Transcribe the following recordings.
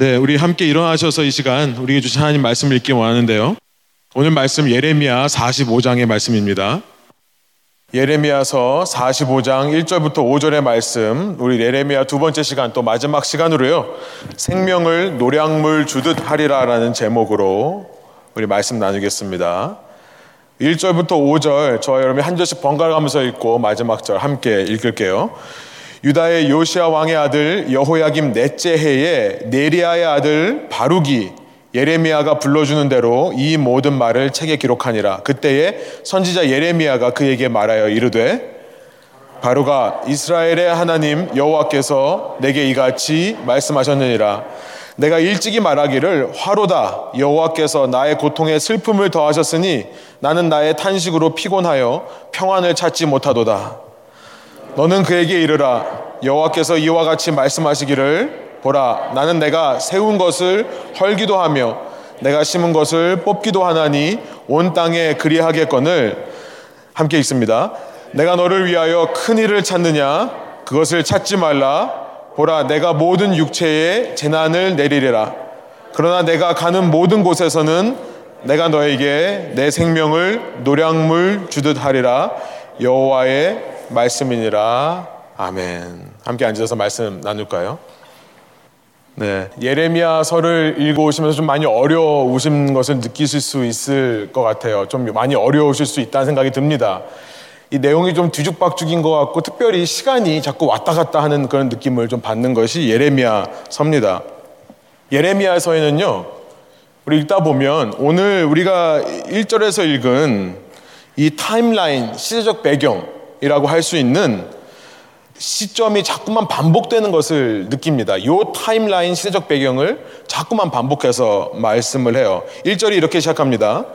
네, 우리 함께 일어나셔서 이 시간 우리에게 주신 하나님 말씀을 읽기 원하는데요. 오늘 말씀 예레미야 45장의 말씀입니다. 예레미야서 45장 1절부터 5절의 말씀, 우리 예레미야 두 번째 시간 또 마지막 시간으로요. 생명을 노량물 주듯 하리라라는 제목으로 우리 말씀 나누겠습니다. 1절부터 5절 저와 여러분이 한 절씩 번갈아 가면서 읽고 마지막 절 함께 읽을게요. 유다의 요시아 왕의 아들 여호야김 넷째 해에 네리아의 아들 바룩이 예레미야가 불러주는 대로 이 모든 말을 책에 기록하니라. 그때에 선지자 예레미야가 그에게 말하여 이르되 바로가 이스라엘의 하나님 여호와께서 내게 이같이 말씀하셨느니라. 내가 일찍이 말하기를 화로다 여호와께서 나의 고통에 슬픔을 더하셨으니 나는 나의 탄식으로 피곤하여 평안을 찾지 못하도다. 너는 그에게 이르라. 여호와께서 이와 같이 말씀하시기를 보라. 나는 내가 세운 것을 헐기도 하며 내가 심은 것을 뽑기도 하나니 온 땅에 그리하겠거늘. 함께 있습니다. 내가 너를 위하여 큰 일을 찾느냐? 그것을 찾지 말라. 보라 내가 모든 육체에 재난을 내리리라. 그러나 내가 가는 모든 곳에서는 내가 너에게 내 생명을 노량물 주듯 하리라. 여호와의 말씀이니라 아멘 함께 앉아서 말씀 나눌까요? 네, 예레미야서를 읽어오시면서 좀 많이 어려우신 것을 느끼실 수 있을 것 같아요. 좀 많이 어려우실 수 있다는 생각이 듭니다. 이 내용이 좀 뒤죽박죽인 것 같고 특별히 시간이 자꾸 왔다 갔다 하는 그런 느낌을 좀 받는 것이 예레미야서입니다. 예레미야서에는요, 우리 읽다 보면 오늘 우리가 1절에서 읽은 이 타임라인, 시대적 배경 이라고 할 수 있는 시점이 자꾸만 반복되는 것을 느낍니다. 이 타임라인 시대적 배경을 자꾸만 반복해서 말씀을 해요. 1절이 이렇게 시작합니다.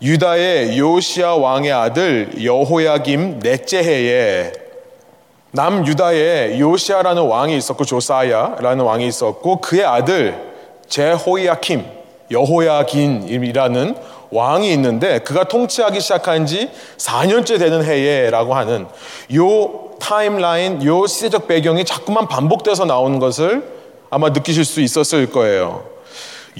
유다의 요시아 왕의 아들 여호야김 넷째 해에 남 유다의 요시아라는 왕이 있었고 조사야라는 왕이 있었고 그의 아들 제호야킴 여호야긴이라는 왕이 있는데 그가 통치하기 시작한 지 4년째 되는 해에라고 하는 요 타임라인, 요 시대적 배경이 자꾸만 반복돼서 나오는 것을 아마 느끼실 수 있었을 거예요.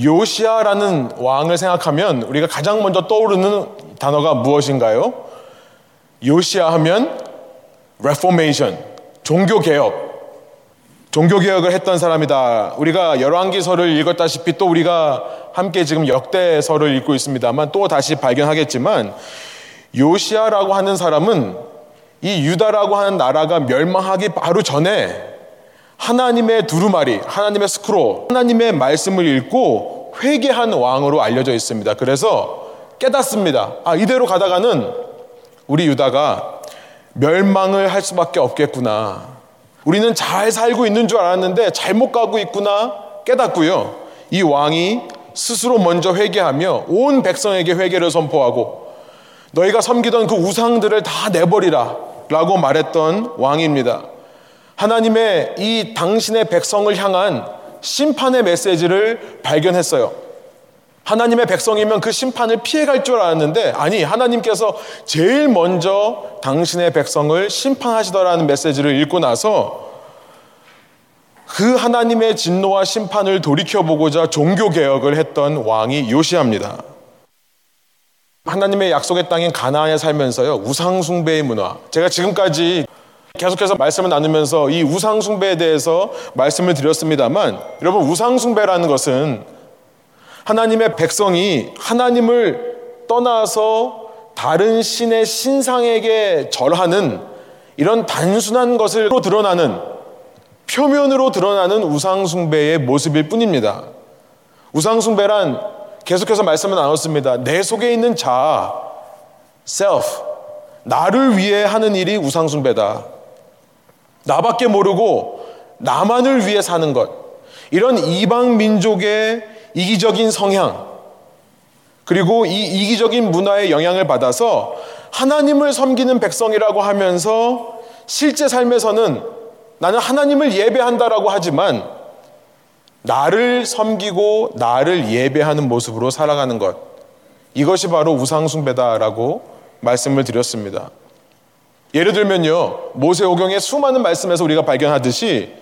요시아라는 왕을 생각하면 우리가 가장 먼저 떠오르는 단어가 무엇인가요? 요시아 하면 reformation, 종교 개혁. 종교 개혁을 했던 사람이다. 우리가 열왕기서를 읽었다시피 또 우리가 함께 지금 역대서를 읽고 있습니다만 또 다시 발견하겠지만 요시아라고 하는 사람은 이 유다라고 하는 나라가 멸망하기 바로 전에 하나님의 두루마리, 하나님의 스크롤, 하나님의 말씀을 읽고 회개한 왕으로 알려져 있습니다. 그래서 깨닫습니다. 아, 이대로 가다가는 우리 유다가 멸망을 할 수밖에 없겠구나. 우리는 잘 살고 있는 줄 알았는데 잘못 가고 있구나 깨닫고요. 이 왕이 스스로 먼저 회개하며 온 백성에게 회개를 선포하고 너희가 섬기던 그 우상들을 다 내버리라 라고 말했던 왕입니다. 하나님의 이 당신의 백성을 향한 심판의 메시지를 발견했어요. 하나님의 백성이면 그 심판을 피해갈 줄 알았는데 아니 하나님께서 제일 먼저 당신의 백성을 심판하시더라는 메시지를 읽고 나서 그 하나님의 진노와 심판을 돌이켜보고자 종교개혁을 했던 왕이 요시아입니다. 하나님의 약속의 땅인 가나안에 살면서요 우상숭배의 문화 제가 지금까지 계속해서 말씀을 나누면서 이 우상숭배에 대해서 말씀을 드렸습니다만 여러분 우상숭배라는 것은 하나님의 백성이 하나님을 떠나서 다른 신의 신상에게 절하는 이런 단순한 것으로 드러나는 표면으로 드러나는 우상숭배의 모습일 뿐입니다. 우상숭배란 계속해서 말씀을 나눴습니다. 내 속에 있는 자, self, 나를 위해 하는 일이 우상숭배다. 나밖에 모르고 나만을 위해 사는 것. 이런 이방 민족의 이기적인 성향, 그리고 이 이기적인 문화의 영향을 받아서 하나님을 섬기는 백성이라고 하면서 실제 삶에서는 나는 하나님을 예배한다라고 하지만 나를 섬기고 나를 예배하는 모습으로 살아가는 것. 이것이 바로 우상숭배다라고 말씀을 드렸습니다. 예를 들면요, 모세오경의 수많은 말씀에서 우리가 발견하듯이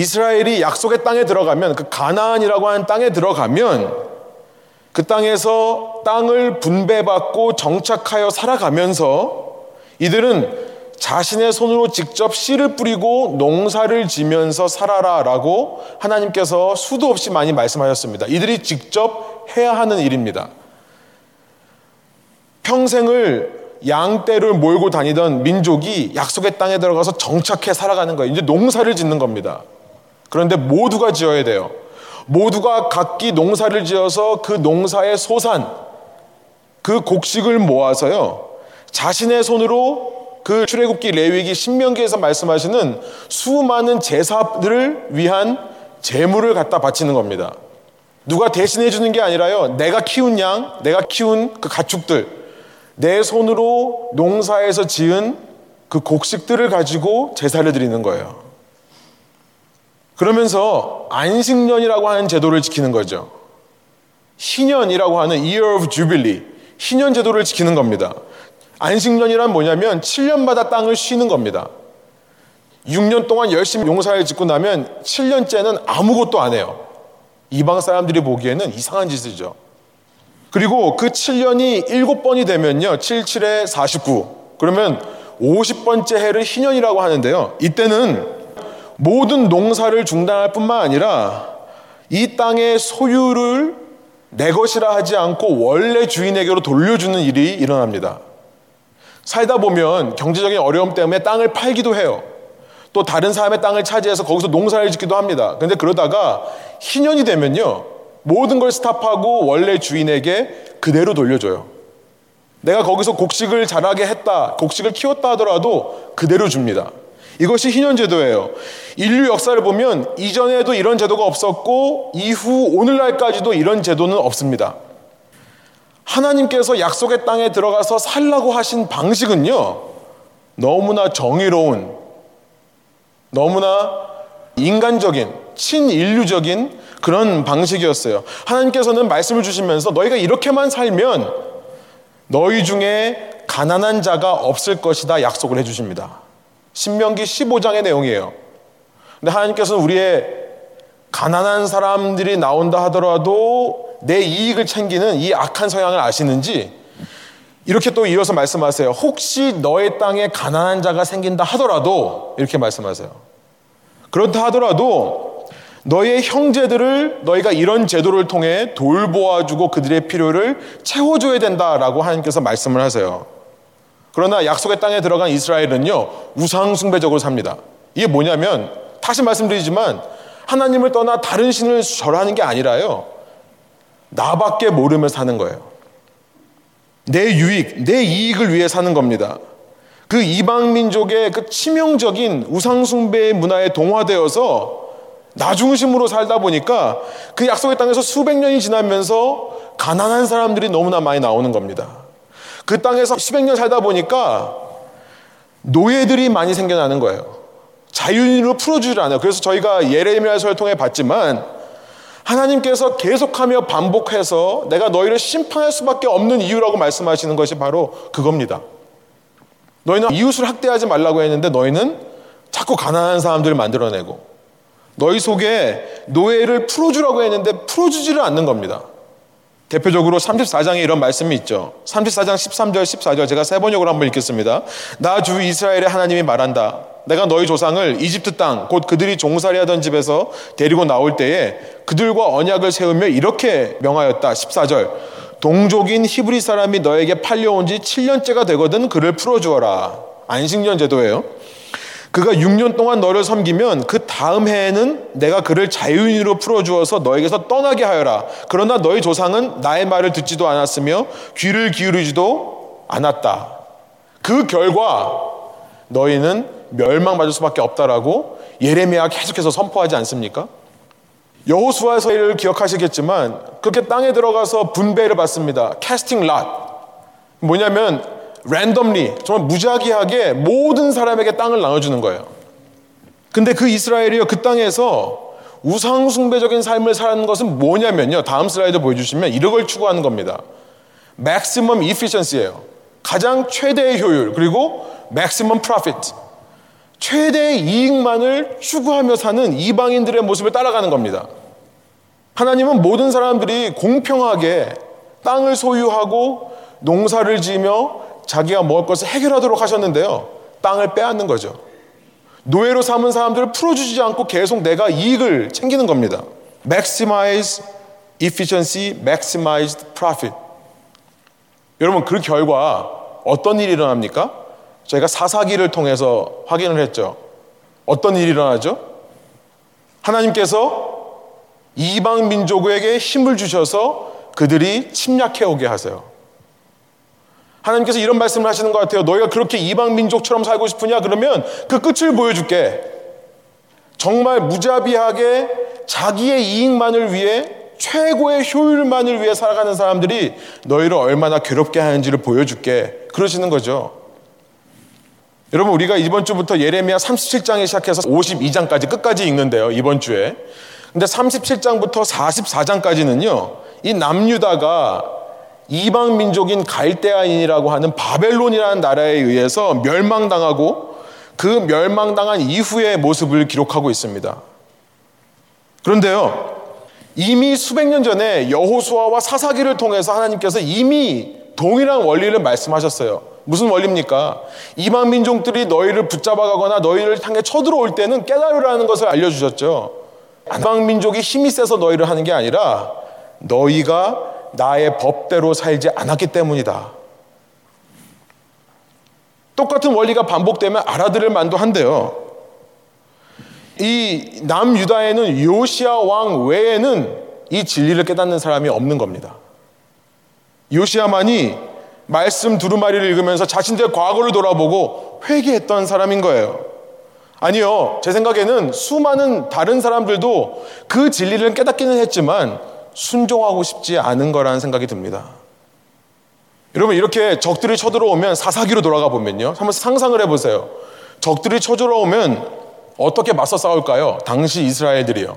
이스라엘이 약속의 땅에 들어가면 그 가나안이라고 하는 땅에 들어가면 그 땅에서 땅을 분배받고 정착하여 살아가면서 이들은 자신의 손으로 직접 씨를 뿌리고 농사를 지면서 살아라 라고 하나님께서 수도 없이 많이 말씀하셨습니다. 이들이 직접 해야 하는 일입니다. 평생을 양떼를 몰고 다니던 민족이 약속의 땅에 들어가서 정착해 살아가는 거예요. 이제 농사를 짓는 겁니다. 그런데 모두가 지어야 돼요. 모두가 각기 농사를 지어서 그 농사의 소산, 그 곡식을 모아서요. 자신의 손으로 그 출애굽기 레위기 신명기에서 말씀하시는 수많은 제사들을 위한 제물을 갖다 바치는 겁니다. 누가 대신해 주는 게 아니라요. 내가 키운 양, 내가 키운 그 가축들, 내 손으로 농사에서 지은 그 곡식들을 가지고 제사를 드리는 거예요. 그러면서 안식년이라고 하는 제도를 지키는 거죠. 희년이라고 하는 Year of Jubilee, 희년 제도를 지키는 겁니다. 안식년이란 뭐냐면 7년마다 땅을 쉬는 겁니다. 6년 동안 열심히 용사를 짓고 나면 7년째는 아무것도 안 해요. 이방 사람들이 보기에는 이상한 짓이죠. 그리고 그 7년이 7번이 되면요. 7, 7에 49. 그러면 50번째 해를 희년이라고 하는데요. 이때는 모든 농사를 중단할 뿐만 아니라 이 땅의 소유를 내 것이라 하지 않고 원래 주인에게로 돌려주는 일이 일어납니다. 살다 보면 경제적인 어려움 때문에 땅을 팔기도 해요. 또 다른 사람의 땅을 차지해서 거기서 농사를 짓기도 합니다. 근데 그러다가 희년이 되면요. 모든 걸 스탑하고 원래 주인에게 그대로 돌려줘요. 내가 거기서 곡식을 자라게 했다, 곡식을 키웠다 하더라도 그대로 줍니다. 이것이 희년제도예요. 인류 역사를 보면 이전에도 이런 제도가 없었고 이후 오늘날까지도 이런 제도는 없습니다. 하나님께서 약속의 땅에 들어가서 살라고 하신 방식은요, 너무나 정의로운, 너무나 인간적인, 친인류적인 그런 방식이었어요. 하나님께서는 말씀을 주시면서 너희가 이렇게만 살면 너희 중에 가난한 자가 없을 것이다 약속을 해주십니다. 신명기 15장의 내용이에요. 근데 하나님께서는 우리의 가난한 사람들이 나온다 하더라도 내 이익을 챙기는 이 악한 성향을 아시는지 이렇게 또 이어서 말씀하세요. 혹시 너의 땅에 가난한 자가 생긴다 하더라도 이렇게 말씀하세요. 그렇다 하더라도 너의 형제들을 너희가 이런 제도를 통해 돌보아주고 그들의 필요를 채워줘야 된다라고 하나님께서 말씀을 하세요. 그러나 약속의 땅에 들어간 이스라엘은요, 우상숭배적으로 삽니다. 이게 뭐냐면, 다시 말씀드리지만, 하나님을 떠나 다른 신을 절하는 게 아니라요, 나밖에 모르며 사는 거예요. 내 유익, 내 이익을 위해 사는 겁니다. 그 이방 민족의 그 치명적인 우상숭배의 문화에 동화되어서 나중심으로 살다 보니까 그 약속의 땅에서 수백 년이 지나면서 가난한 사람들이 너무나 많이 나오는 겁니다. 그 땅에서 수백 년 살다 보니까 노예들이 많이 생겨나는 거예요. 자유인으로 풀어주질 않아요. 그래서 저희가 예레미야서를 통해 봤지만 하나님께서 계속하며 반복해서 내가 너희를 심판할 수밖에 없는 이유라고 말씀하시는 것이 바로 그겁니다. 너희는 이웃을 학대하지 말라고 했는데 너희는 자꾸 가난한 사람들을 만들어내고 너희 속에 노예를 풀어주라고 했는데 풀어주지를 않는 겁니다. 대표적으로 34장에 이런 말씀이 있죠. 34장 13절, 14절 제가 세 번역으로 한번 읽겠습니다. 나 주 이스라엘의 하나님이 말한다. 내가 너희 조상을 이집트 땅, 곧 그들이 종살이 하던 집에서 데리고 나올 때에 그들과 언약을 세우며 이렇게 명하였다. 14절. 동족인 히브리 사람이 너에게 팔려온 지 7년째가 되거든 그를 풀어주어라. 안식년 제도예요. 그가 6년 동안 너를 섬기면 그 다음 해에는 내가 그를 자유인으로 풀어주어서 너에게서 떠나게 하여라. 그러나 너희 조상은 나의 말을 듣지도 않았으며 귀를 기울이지도 않았다. 그 결과 너희는 멸망받을 수밖에 없다라고 예레미야 계속해서 선포하지 않습니까? 여호수아서를 기억하시겠지만 그렇게 땅에 들어가서 분배를 받습니다. 캐스팅 랏. 뭐냐면 랜덤리 정말 무작위하게 모든 사람에게 땅을 나눠주는 거예요. 근데 그 이스라엘이요 그 땅에서 우상 숭배적인 삶을 사는 것은 뭐냐면요. 다음 슬라이드 보여주시면 이런 걸 추구하는 겁니다. maximum efficiency예요. 가장 최대의 효율 그리고 maximum profit. 최대의 이익만을 추구하며 사는 이방인들의 모습을 따라가는 겁니다. 하나님은 모든 사람들이 공평하게 땅을 소유하고 농사를 지으며 자기가 먹을 것을 해결하도록 하셨는데요. 땅을 빼앗는 거죠. 노예로 삼은 사람들을 풀어주지 않고 계속 내가 이익을 챙기는 겁니다. Maximize efficiency, maximize profit. 여러분, 그 결과 어떤 일이 일어납니까? 저희가 사사기를 통해서 확인을 했죠. 어떤 일이 일어나죠? 하나님께서 이방 민족에게 힘을 주셔서 그들이 침략해 오게 하세요. 하나님께서 이런 말씀을 하시는 것 같아요. 너희가 그렇게 이방 민족처럼 살고 싶으냐? 그러면 그 끝을 보여줄게. 정말 무자비하게 자기의 이익만을 위해 최고의 효율만을 위해 살아가는 사람들이 너희를 얼마나 괴롭게 하는지를 보여줄게. 그러시는 거죠. 여러분 우리가 이번 주부터 예레미야 37장에 시작해서 52장까지 끝까지 읽는데요. 이번 주에. 근데 37장부터 44장까지는요. 이 남유다가 이방 민족인 갈대아인이라고 하는 바벨론이라는 나라에 의해서 멸망당하고 그 멸망당한 이후의 모습을 기록하고 있습니다. 그런데요. 이미 수백 년 전에 여호수아와 사사기를 통해서 하나님께서 이미 동일한 원리를 말씀하셨어요. 무슨 원리입니까? 이방 민족들이 너희를 붙잡아가거나 너희를 향해 쳐들어올 때는 깨달으라는 것을 알려주셨죠. 이방 민족이 힘이 세서 너희를 하는 게 아니라 너희가 나의 법대로 살지 않았기 때문이다. 똑같은 원리가 반복되면 알아들을 만도 한데요. 이 남유다에는 요시아 왕 외에는 이 진리를 깨닫는 사람이 없는 겁니다. 요시아만이 말씀 두루마리를 읽으면서 자신들의 과거를 돌아보고 회개했던 사람인 거예요. 아니요. 제 생각에는 수많은 다른 사람들도 그 진리를 깨닫기는 했지만 순종하고 싶지 않은 거라는 생각이 듭니다. 여러분 이렇게 적들이 쳐들어오면 사사기로 돌아가 보면요. 한번 상상을 해보세요. 적들이 쳐들어오면 어떻게 맞서 싸울까요? 당시 이스라엘들이요.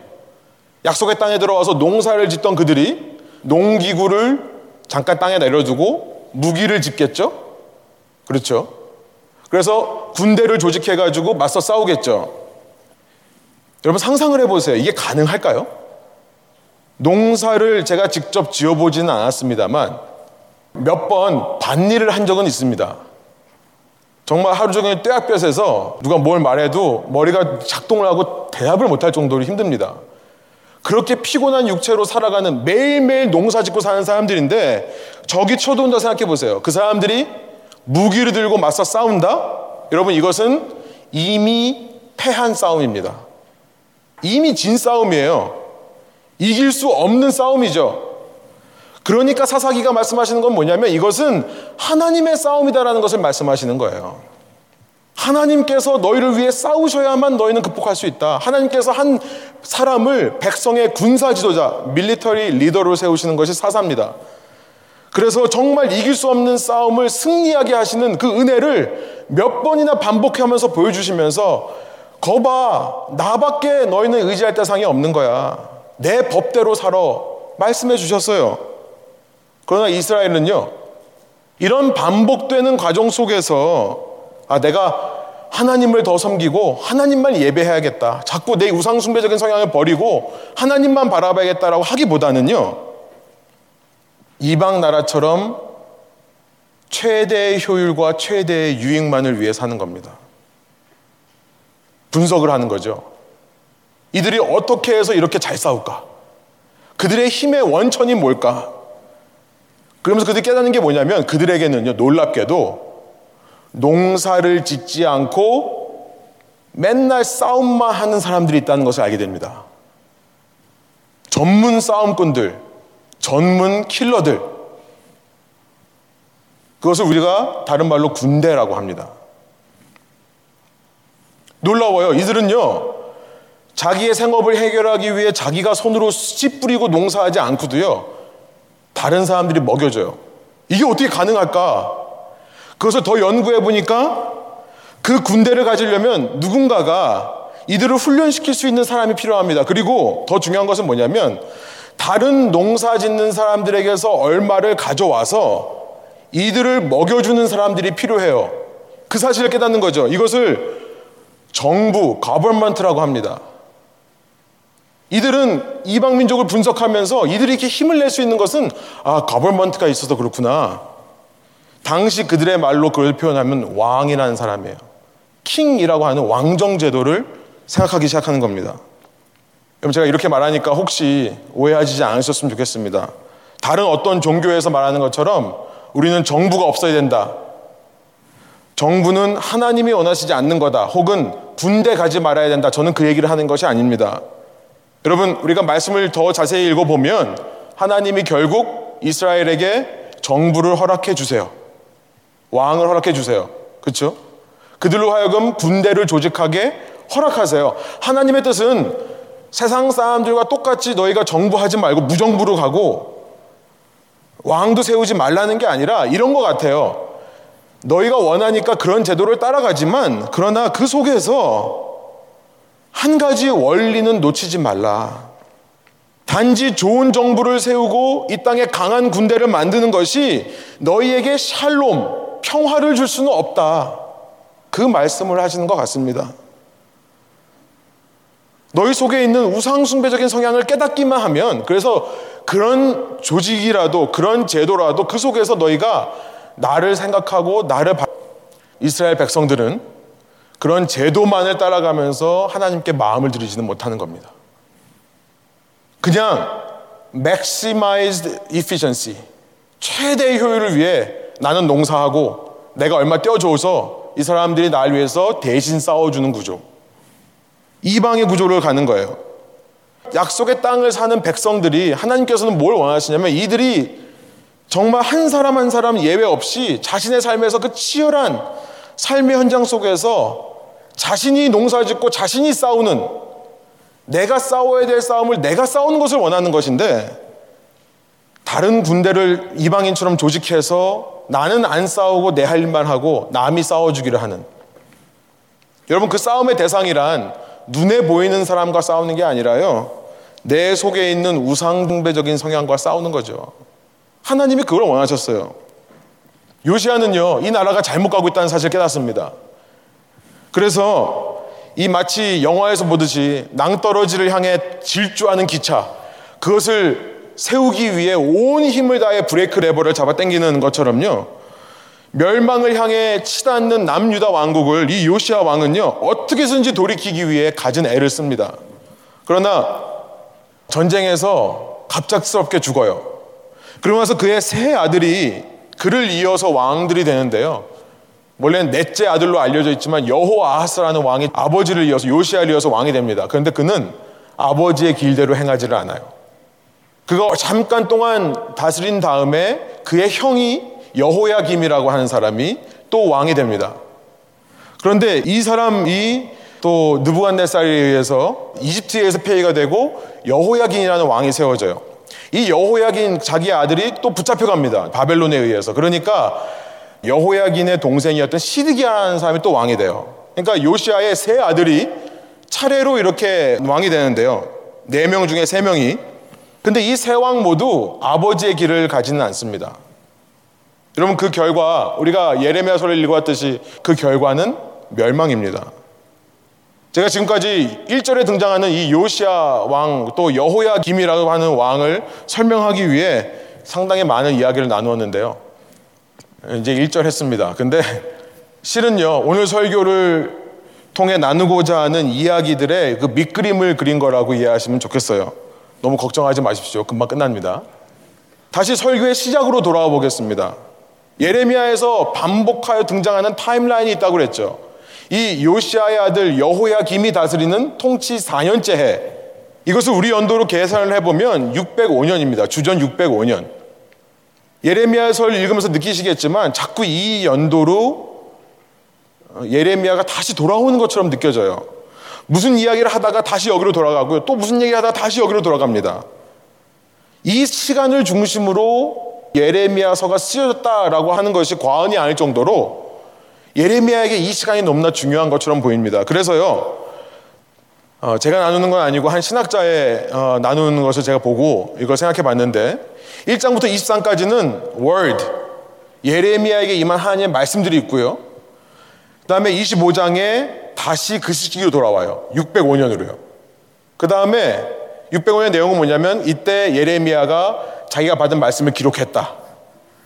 약속의 땅에 들어와서 농사를 짓던 그들이 농기구를 잠깐 땅에 내려두고 무기를 짓겠죠? 그렇죠? 그래서 군대를 조직해가지고 맞서 싸우겠죠. 여러분 상상을 해보세요. 이게 가능할까요? 농사를 제가 직접 지어보지는 않았습니다만 몇 번 반일을 한 적은 있습니다. 정말 하루 종일 떼약볕에서 누가 뭘 말해도 머리가 작동을 하고 대답을 못할 정도로 힘듭니다. 그렇게 피곤한 육체로 살아가는 매일매일 농사 짓고 사는 사람들인데 적이 쳐들어온다 생각해 보세요. 그 사람들이 무기를 들고 맞서 싸운다? 여러분 이것은 이미 패한 싸움입니다. 이미 진 싸움이에요. 이길 수 없는 싸움이죠. 그러니까 사사기가 말씀하시는 건 뭐냐면 이것은 하나님의 싸움이다라는 것을 말씀하시는 거예요. 하나님께서 너희를 위해 싸우셔야만 너희는 극복할 수 있다. 하나님께서 한 사람을 백성의 군사 지도자, 밀리터리 리더로 세우시는 것이 사사입니다. 그래서 정말 이길 수 없는 싸움을 승리하게 하시는 그 은혜를 몇 번이나 반복하면서 보여주시면서 거봐, 나밖에 너희는 의지할 대상이 없는 거야. 내 법대로 살아. 말씀해 주셨어요. 그러나 이스라엘은요, 이런 반복되는 과정 속에서 아, 내가 하나님을 더 섬기고 하나님만 예배해야겠다. 자꾸 내 우상숭배적인 성향을 버리고 하나님만 바라봐야겠다라고 하기보다는요, 이방 나라처럼 최대의 효율과 최대의 유익만을 위해 사는 겁니다. 분석을 하는 거죠. 이들이 어떻게 해서 이렇게 잘 싸울까? 그들의 힘의 원천이 뭘까? 그러면서 그들이 깨닫는 게 뭐냐면 그들에게는요, 놀랍게도 농사를 짓지 않고 맨날 싸움만 하는 사람들이 있다는 것을 알게 됩니다. 전문 싸움꾼들, 전문 킬러들. 그것을 우리가 다른 말로 군대라고 합니다. 놀라워요. 이들은요, 자기의 생업을 해결하기 위해 자기가 손으로 씨 뿌리고 농사하지 않고도요, 다른 사람들이 먹여줘요. 이게 어떻게 가능할까? 그것을 더 연구해 보니까 그 군대를 가지려면 누군가가 이들을 훈련시킬 수 있는 사람이 필요합니다. 그리고 더 중요한 것은 뭐냐면 다른 농사 짓는 사람들에게서 얼마를 가져와서 이들을 먹여주는 사람들이 필요해요. 그 사실을 깨닫는 거죠. 이것을 정부, 거버먼트라고 합니다. 이들은 이방 민족을 분석하면서 이들이 이렇게 힘을 낼 수 있는 것은 아, 거버먼트가 있어서 그렇구나. 당시 그들의 말로 그걸 표현하면 왕이라는 사람이에요. 킹이라고 하는 왕정 제도를 생각하기 시작하는 겁니다. 여러분 제가 이렇게 말하니까 혹시 오해하지 않으셨으면 좋겠습니다. 다른 어떤 종교에서 말하는 것처럼 우리는 정부가 없어야 된다. 정부는 하나님이 원하시지 않는 거다. 혹은 군대 가지 말아야 된다. 저는 그 얘기를 하는 것이 아닙니다. 여러분, 우리가 말씀을 더 자세히 읽어보면 하나님이 결국 이스라엘에게 정부를 허락해 주세요. 왕을 허락해 주세요. 그렇죠? 그들로 하여금 군대를 조직하게 허락하세요. 하나님의 뜻은 세상 사람들과 똑같이 너희가 정부하지 말고 무정부로 가고 왕도 세우지 말라는 게 아니라 이런 것 같아요. 너희가 원하니까 그런 제도를 따라가지만 그러나 그 속에서 한 가지 원리는 놓치지 말라. 단지 좋은 정부를 세우고 이 땅에 강한 군대를 만드는 것이 너희에게 샬롬, 평화를 줄 수는 없다. 그 말씀을 하시는 것 같습니다. 너희 속에 있는 우상숭배적인 성향을 깨닫기만 하면 그래서 그런 조직이라도 그런 제도라도 그 속에서 너희가 나를 생각하고 나를 바... 이스라엘 백성들은 그런 제도만을 따라가면서 하나님께 마음을 들이지는 못하는 겁니다. 그냥 maximized efficiency 최대 효율을 위해 나는 농사하고 내가 얼마 떼어줘서 이 사람들이 날 위해서 대신 싸워주는 구조. 이방의 구조를 가는 거예요. 약속의 땅을 사는 백성들이 하나님께서는 뭘 원하시냐면 이들이 정말 한 사람 한 사람 예외 없이 자신의 삶에서 그 치열한 삶의 현장 속에서 자신이 농사 짓고 자신이 싸우는 내가 싸워야 될 싸움을 내가 싸우는 것을 원하는 것인데 다른 군대를 이방인처럼 조직해서 나는 안 싸우고 내 할 일만 하고 남이 싸워주기를 하는 여러분 그 싸움의 대상이란 눈에 보이는 사람과 싸우는 게 아니라요 내 속에 있는 우상숭배적인 성향과 싸우는 거죠 하나님이 그걸 원하셨어요. 요시아는요, 이 나라가 잘못 가고 있다는 사실을 깨닫습니다. 그래서 이 마치 영화에서 보듯이 낭떠러지를 향해 질주하는 기차, 그것을 세우기 위해 온 힘을 다해 브레이크 레버를 잡아 당기는 것처럼요, 멸망을 향해 치닫는 남유다 왕국을 이 요시아 왕은요, 어떻게든지 돌이키기 위해 가진 애를 씁니다. 그러나 전쟁에서 갑작스럽게 죽어요. 그러면서 그의 세 아들이 그를 이어서 왕들이 되는데요. 원래는 넷째 아들로 알려져 있지만 여호 아하스라는 왕이 아버지를 이어서 요시아를 이어서 왕이 됩니다. 그런데 그는 아버지의 길대로 행하지를 않아요. 그가 잠깐 동안 다스린 다음에 그의 형이 여호야김이라고 하는 사람이 또 왕이 됩니다. 그런데 이 사람이 또 느부갓네살에 의해서 이집트에서 폐위가 되고 여호야김이라는 왕이 세워져요. 이 여호야긴 자기 아들이 또 붙잡혀갑니다. 바벨론에 의해서. 그러니까 여호야긴의 동생이었던 시드기야라는 사람이 또 왕이 돼요. 그러니까 요시아의 세 아들이 차례로 이렇게 왕이 되는데요. 네 명 중에 세 명이. 근데 이 세 왕 모두 아버지의 길을 가지는 않습니다. 여러분 그 결과 우리가 예레미야서를 읽어왔듯이 그 결과는 멸망입니다. 제가 지금까지 1절에 등장하는 이 요시아 왕 또 여호야 김이라고 하는 왕을 설명하기 위해 상당히 많은 이야기를 나누었는데요. 이제 1절 했습니다. 근데 실은요, 오늘 설교를 통해 나누고자 하는 이야기들의 그 밑그림을 그린 거라고 이해하시면 좋겠어요. 너무 걱정하지 마십시오. 금방 끝납니다. 다시 설교의 시작으로 돌아와 보겠습니다. 예레미야에서 반복하여 등장하는 타임라인이 있다고 그랬죠. 이 요시아의 아들 여호야 김이 다스리는 통치 4년째 해. 이것을 우리 연도로 계산을 해보면 605년입니다. 주전 605년. 예레미야서를 읽으면서 느끼시겠지만 자꾸 이 연도로 예레미야가 다시 돌아오는 것처럼 느껴져요. 무슨 이야기를 하다가 다시 여기로 돌아가고요. 또 무슨 얘기 하다가 다시 여기로 돌아갑니다. 이 시간을 중심으로 예레미야서가 쓰여졌다라고 하는 것이 과언이 아닐 정도로 예레미야에게 이 시간이 너무나 중요한 것처럼 보입니다. 그래서요, 어, 제가 나누는 건 아니고 한 신학자의 어, 나누는 것을 제가 보고 이걸 생각해 봤는데 1장부터 23까지는 word, 예레미야에게 임한 하나님의 말씀들이 있고요. 그 다음에 25장에 다시 그 시기로 돌아와요. 605년으로요. 그 다음에 605년 내용은 뭐냐면 이때 예레미야가 자기가 받은 말씀을 기록했다.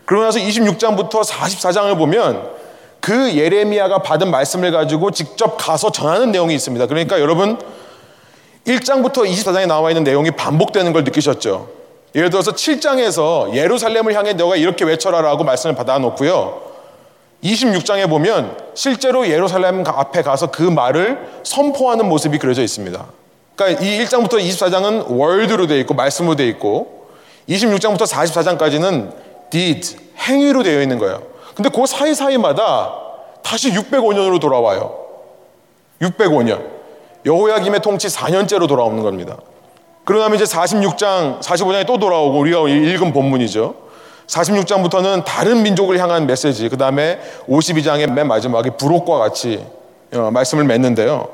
그러고 나서 26장부터 44장을 보면 그 예레미야가 받은 말씀을 가지고 직접 가서 전하는 내용이 있습니다. 그러니까 여러분 1장부터 24장에 나와 있는 내용이 반복되는 걸 느끼셨죠? 예를 들어서 7장에서 예루살렘을 향해 너가 이렇게 외쳐라라고 말씀을 받아놓고요. 26장에 보면 실제로 예루살렘 앞에 가서 그 말을 선포하는 모습이 그려져 있습니다. 그러니까 이 1장부터 24장은 월드로 되어 있고 말씀으로 되어 있고 26장부터 44장까지는 did 행위로 되어 있는 거예요. 근데 그 사이사이마다 다시 605년으로 돌아와요. 605년. 여호야김의 통치 4년째로 돌아오는 겁니다. 그러고 나면 이제 46장, 45장에 또 돌아오고 우리가 읽은 본문이죠. 46장부터는 다른 민족을 향한 메시지, 그 다음에 52장의 맨 마지막에 부록과 같이 어, 말씀을 맺는데요.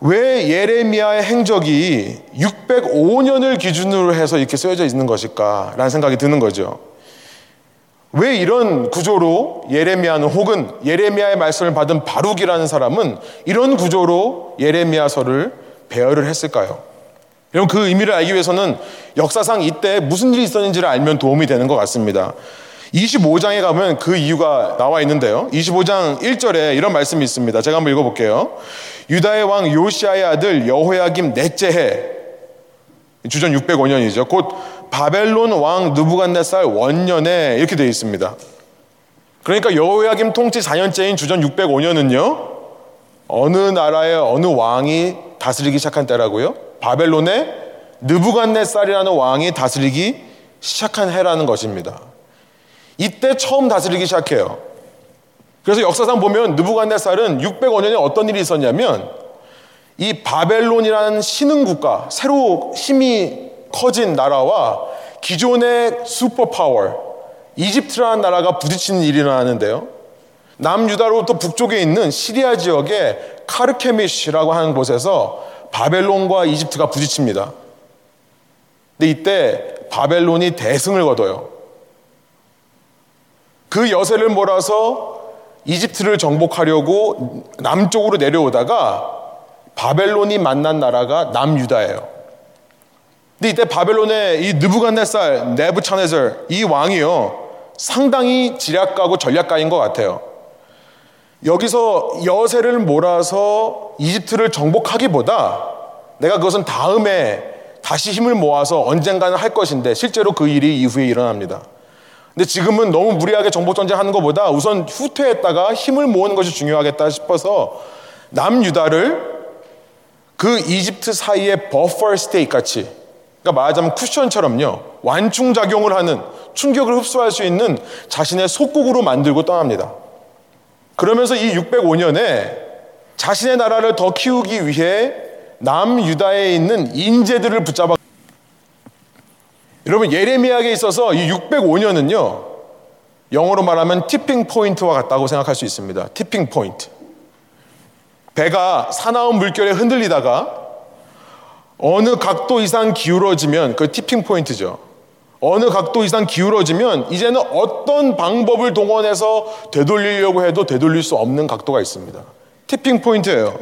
왜 예레미야의 행적이 605년을 기준으로 해서 이렇게 쓰여져 있는 것일까라는 생각이 드는 거죠. 왜 이런 구조로 예레미야는 혹은 예레미야의 말씀을 받은 바룩이라는 사람은 이런 구조로 예레미야서를 배열을 했을까요? 여러분 그 의미를 알기 위해서는 역사상 이때 무슨 일이 있었는지를 알면 도움이 되는 것 같습니다. 25장에 가면 그 이유가 나와 있는데요. 25장 1절에 이런 말씀이 있습니다. 제가 한번 읽어볼게요. 유다의 왕 요시아의 아들 여호야김 넷째 해 주전 605년이죠. 곧 바벨론 왕 느부갓네살 원년에 이렇게 되어 있습니다. 그러니까 여호야김 통치 4년째인 주전 605년은요. 어느 나라의 어느 왕이 다스리기 시작한 때라고요? 바벨론의 느부갓네살이라는 왕이 다스리기 시작한 해라는 것입니다. 이때 처음 다스리기 시작해요. 그래서 역사상 보면 느부갓네살은 605년에 어떤 일이 있었냐면 이 바벨론이라는 신흥 국가, 새로 힘이 커진 나라와 기존의 슈퍼파워, 이집트라는 나라가 부딪히는 일이 일어나는데요. 남유다로부터 북쪽에 있는 시리아 지역의 카르케미시라고 하는 곳에서 바벨론과 이집트가 부딪힙니다. 근데 이때 바벨론이 대승을 거둬요. 그 여세를 몰아서 이집트를 정복하려고 남쪽으로 내려오다가 바벨론이 만난 나라가 남유다예요. 근데 이때 바벨론의 이 느부갓네살 네부차네zer 이 왕이요 상당히 지략가고 전략가인 것 같아요. 여기서 여세를 몰아서 이집트를 정복하기보다 내가 그것은 다음에 다시 힘을 모아서 언젠가는 할 것인데 실제로 그 일이 이후에 일어납니다. 근데 지금은 너무 무리하게 정복 전쟁 하는 것보다 우선 후퇴했다가 힘을 모으는 것이 중요하겠다 싶어서 남유다를 그 이집트 사이의 buffer state 같이 그러니까 말하자면 쿠션처럼요 완충 작용을 하는 충격을 흡수할 수 있는 자신의 속국으로 만들고 떠납니다. 그러면서 이 605년에 자신의 나라를 더 키우기 위해 남유다에 있는 인재들을 붙잡아 여러분 예레미야에 있어서 이 605년은요 영어로 말하면 티핑 포인트와 같다고 생각할 수 있습니다. 티핑 포인트. 배가 사나운 물결에 흔들리다가 어느 각도 이상 기울어지면 그 티핑 포인트죠. 어느 각도 이상 기울어지면 이제는 어떤 방법을 동원해서 되돌리려고 해도 되돌릴 수 없는 각도가 있습니다. 티핑 포인트예요.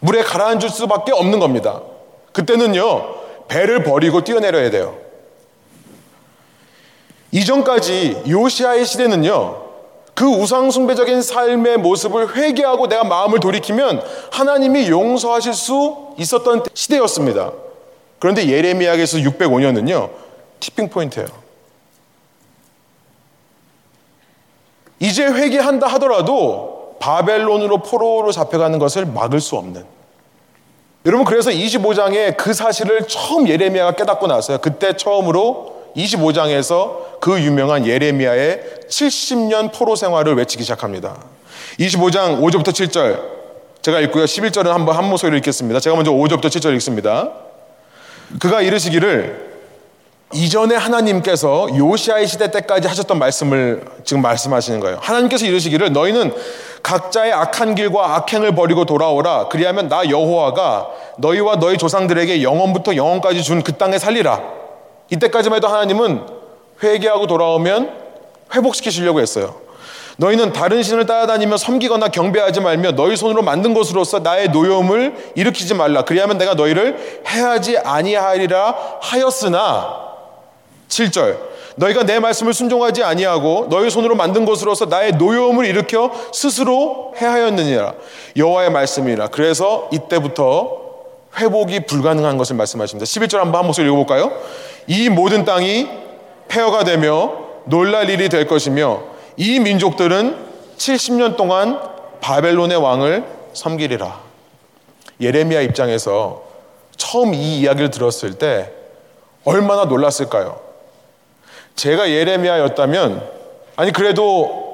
물에 가라앉을 수밖에 없는 겁니다. 그때는요, 배를 버리고 뛰어내려야 돼요. 이전까지 요시아의 시대는요, 그 우상숭배적인 삶의 모습을 회개하고 내가 마음을 돌이키면 하나님이 용서하실 수 있었던 시대였습니다. 그런데 예레미야에서 605년은요, 티핑 포인트예요. 이제 회개한다 하더라도 바벨론으로 포로로 잡혀가는 것을 막을 수 없는. 여러분 그래서 25장에 그 사실을 처음 예레미야가 깨닫고 나서요. 그때 처음으로 25장에서 그 유명한 예레미야의 70년 포로 생활을 외치기 시작합니다. 25장 5절부터 7절 제가 읽고요. 11절은 한번 한 목소리로 읽겠습니다. 제가 먼저 5절부터 7절 읽습니다. 그가 이르시기를 이전에 하나님께서 요시아의 시대 때까지 하셨던 말씀을 지금 말씀하시는 거예요. 하나님께서 이르시기를 너희는 각자의 악한 길과 악행을 버리고 돌아오라. 그리하면 나 여호와가 너희와 너희 조상들에게 영원부터 영원까지 준 그 땅에 살리라. 이때까지만 해도 하나님은 회개하고 돌아오면 회복시키시려고 했어요. 너희는 다른 신을 따라다니며 섬기거나 경배하지 말며 너희 손으로 만든 것으로서 나의 노여움을 일으키지 말라. 그리하면 내가 너희를 해하지 아니하리라 하였으나 7절 너희가 내 말씀을 순종하지 아니하고 너희 손으로 만든 것으로서 나의 노여움을 일으켜 스스로 해하였느니라. 여호와의 말씀이라. 그래서 이때부터 회복이 불가능한 것을 말씀하십니다. 11절 한번 한 목소리 읽어볼까요? 이 모든 땅이 폐허가 되며 놀랄 일이 될 것이며 이 민족들은 70년 동안 바벨론의 왕을 섬기리라. 예레미야 입장에서 처음 이 이야기를 들었을 때 얼마나 놀랐을까요? 제가 예레미야였다면 아니 그래도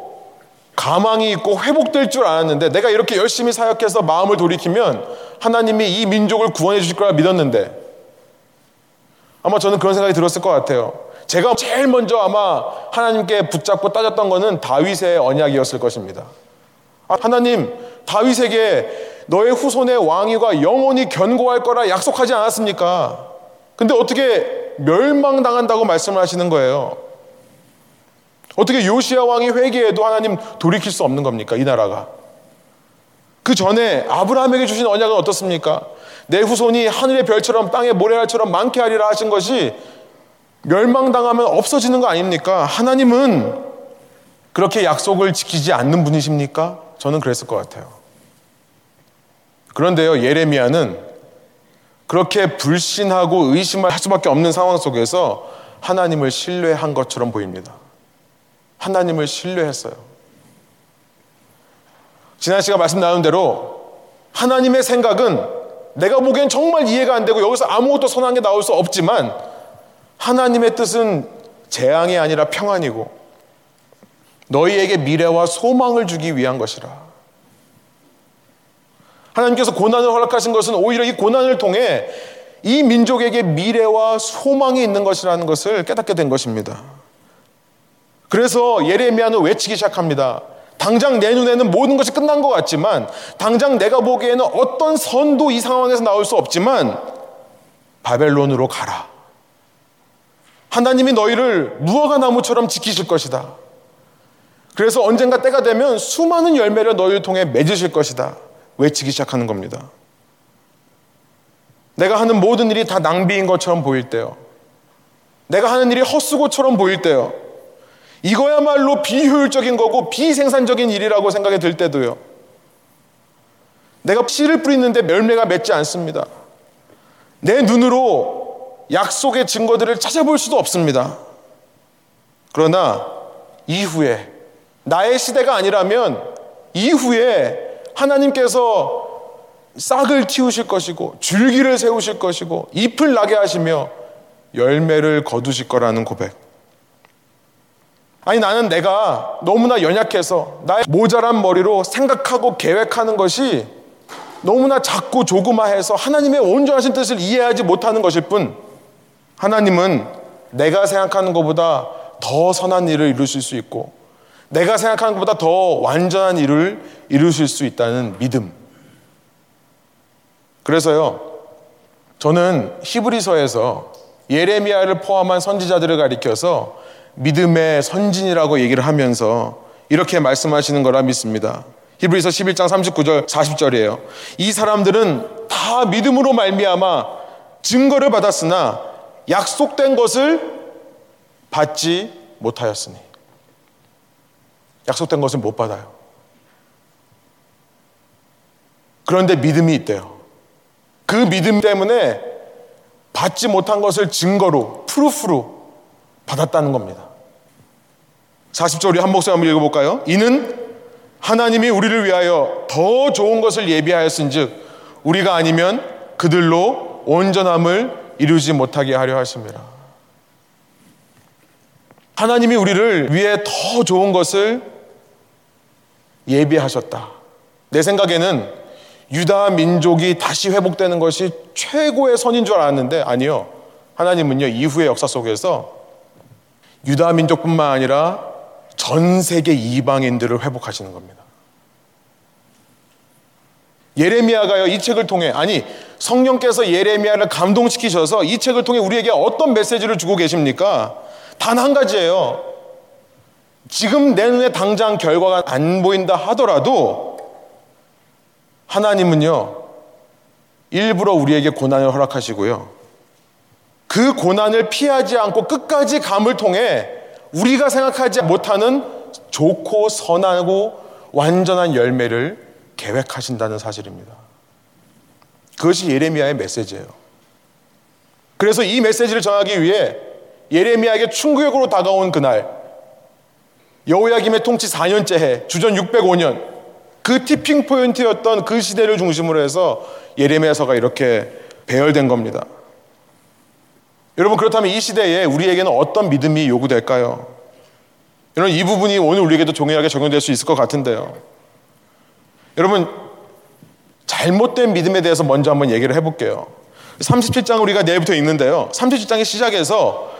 가망이 있고 회복될 줄 알았는데 내가 이렇게 열심히 사역해서 마음을 돌이키면 하나님이 이 민족을 구원해 주실 거라 믿었는데 아마 저는 그런 생각이 들었을 것 같아요. 제가 제일 먼저 아마 하나님께 붙잡고 따졌던 것은 다윗의 언약이었을 것입니다. 아, 하나님, 다윗에게 너의 후손의 왕위가 영원히 견고할 거라 약속하지 않았습니까? 근데 어떻게 멸망당한다고 말씀을 하시는 거예요? 어떻게 요시아 왕이 회개해도 하나님 돌이킬 수 없는 겁니까? 이 나라가. 그 전에 아브라함에게 주신 언약은 어떻습니까? 내 후손이 하늘의 별처럼 땅의 모래알처럼 많게 하리라 하신 것이 멸망당하면 없어지는 거 아닙니까? 하나님은 그렇게 약속을 지키지 않는 분이십니까? 저는 그랬을 것 같아요. 그런데요, 예레미야는 그렇게 불신하고 의심을 할 수밖에 없는 상황 속에서 하나님을 신뢰한 것처럼 보입니다. 하나님을 신뢰했어요. 지난 시간 말씀 나눈 대로 하나님의 생각은 내가 보기엔 정말 이해가 안 되고 여기서 아무것도 선한 게 나올 수 없지만 하나님의 뜻은 재앙이 아니라 평안이고 너희에게 미래와 소망을 주기 위한 것이라. 하나님께서 고난을 허락하신 것은 오히려 이 고난을 통해 이 민족에게 미래와 소망이 있는 것이라는 것을 깨닫게 된 것입니다. 그래서 예레미야는 외치기 시작합니다. 당장 내 눈에는 모든 것이 끝난 것 같지만 당장 내가 보기에는 어떤 선도 이 상황에서 나올 수 없지만 바벨론으로 가라. 하나님이 너희를 무화과 나무처럼 지키실 것이다. 그래서 언젠가 때가 되면 수많은 열매를 너희를 통해 맺으실 것이다. 외치기 시작하는 겁니다. 내가 하는 모든 일이 다 낭비인 것처럼 보일 때요. 내가 하는 일이 헛수고처럼 보일 때요. 이거야말로 비효율적인 거고 비생산적인 일이라고 생각이 들 때도요. 내가 씨를 뿌리는데 멸매가 맺지 않습니다. 내 눈으로 약속의 증거들을 찾아볼 수도 없습니다. 그러나 이후에 나의 시대가 아니라면 이후에 하나님께서 싹을 틔우실 것이고 줄기를 세우실 것이고 잎을 나게 하시며 열매를 거두실 거라는 고백. 아니 나는 내가 너무나 연약해서 나의 모자란 머리로 생각하고 계획하는 것이 너무나 작고 조그마해서 하나님의 온전하신 뜻을 이해하지 못하는 것일 뿐 하나님은 내가 생각하는 것보다 더 선한 일을 이루실 수 있고 내가 생각하는 것보다 더 완전한 일을 이루실 수 있다는 믿음. 그래서요, 저는 히브리서에서 예레미야를 포함한 선지자들을 가리켜서 믿음의 선진이라고 얘기를 하면서 이렇게 말씀하시는 거라 믿습니다. 히브리서 11장 39절 40절이에요. 이 사람들은 다 믿음으로 말미암아 증거를 받았으나 약속된 것을 받지 못하였으니. 약속된 것을 못 받아요. 그런데 믿음이 있대요. 그 믿음 때문에 받지 못한 것을 증거로, 프루프로 받았다는 겁니다. 40절 우리 한 목소리 한번 읽어볼까요? 이는 하나님이 우리를 위하여 더 좋은 것을 예비하였은 즉, 우리가 아니면 그들로 온전함을 이루지 못하게 하려 하십니다. 하나님이 우리를 위해 더 좋은 것을 예비하셨다. 내 생각에는 유다 민족이 다시 회복되는 것이 최고의 선인 줄 알았는데 아니요. 하나님은요, 이후의 역사 속에서 유다 민족뿐만 아니라 전 세계 이방인들을 회복하시는 겁니다. 예레미야가요, 이 책을 통해, 아니, 성령께서 예레미야를 감동시키셔서 이 책을 통해 우리에게 어떤 메시지를 주고 계십니까? 단 한 가지예요. 지금 내 눈에 당장 결과가 안 보인다 하더라도 하나님은요, 일부러 우리에게 고난을 허락하시고요. 그 고난을 피하지 않고 끝까지 감을 통해 우리가 생각하지 못하는 좋고 선하고 완전한 열매를 계획하신다는 사실입니다. 그것이 예레미야의 메시지예요. 그래서 이 메시지를 전하기 위해 예레미야에게 충격으로 다가온 그날 여호야김의 통치 4년째 해 주전 605년 그 티핑 포인트였던 그 시대를 중심으로 해서 예레미야서가 이렇게 배열된 겁니다. 여러분 그렇다면 이 시대에 우리에게는 어떤 믿음이 요구될까요? 여러분 이 부분이 오늘 우리에게도 동일하게 적용될 수 있을 것 같은데요. 여러분 잘못된 믿음에 대해서 먼저 한번 얘기를 해볼게요. 37장 우리가 내일부터 읽는데요. 37장의 시작에서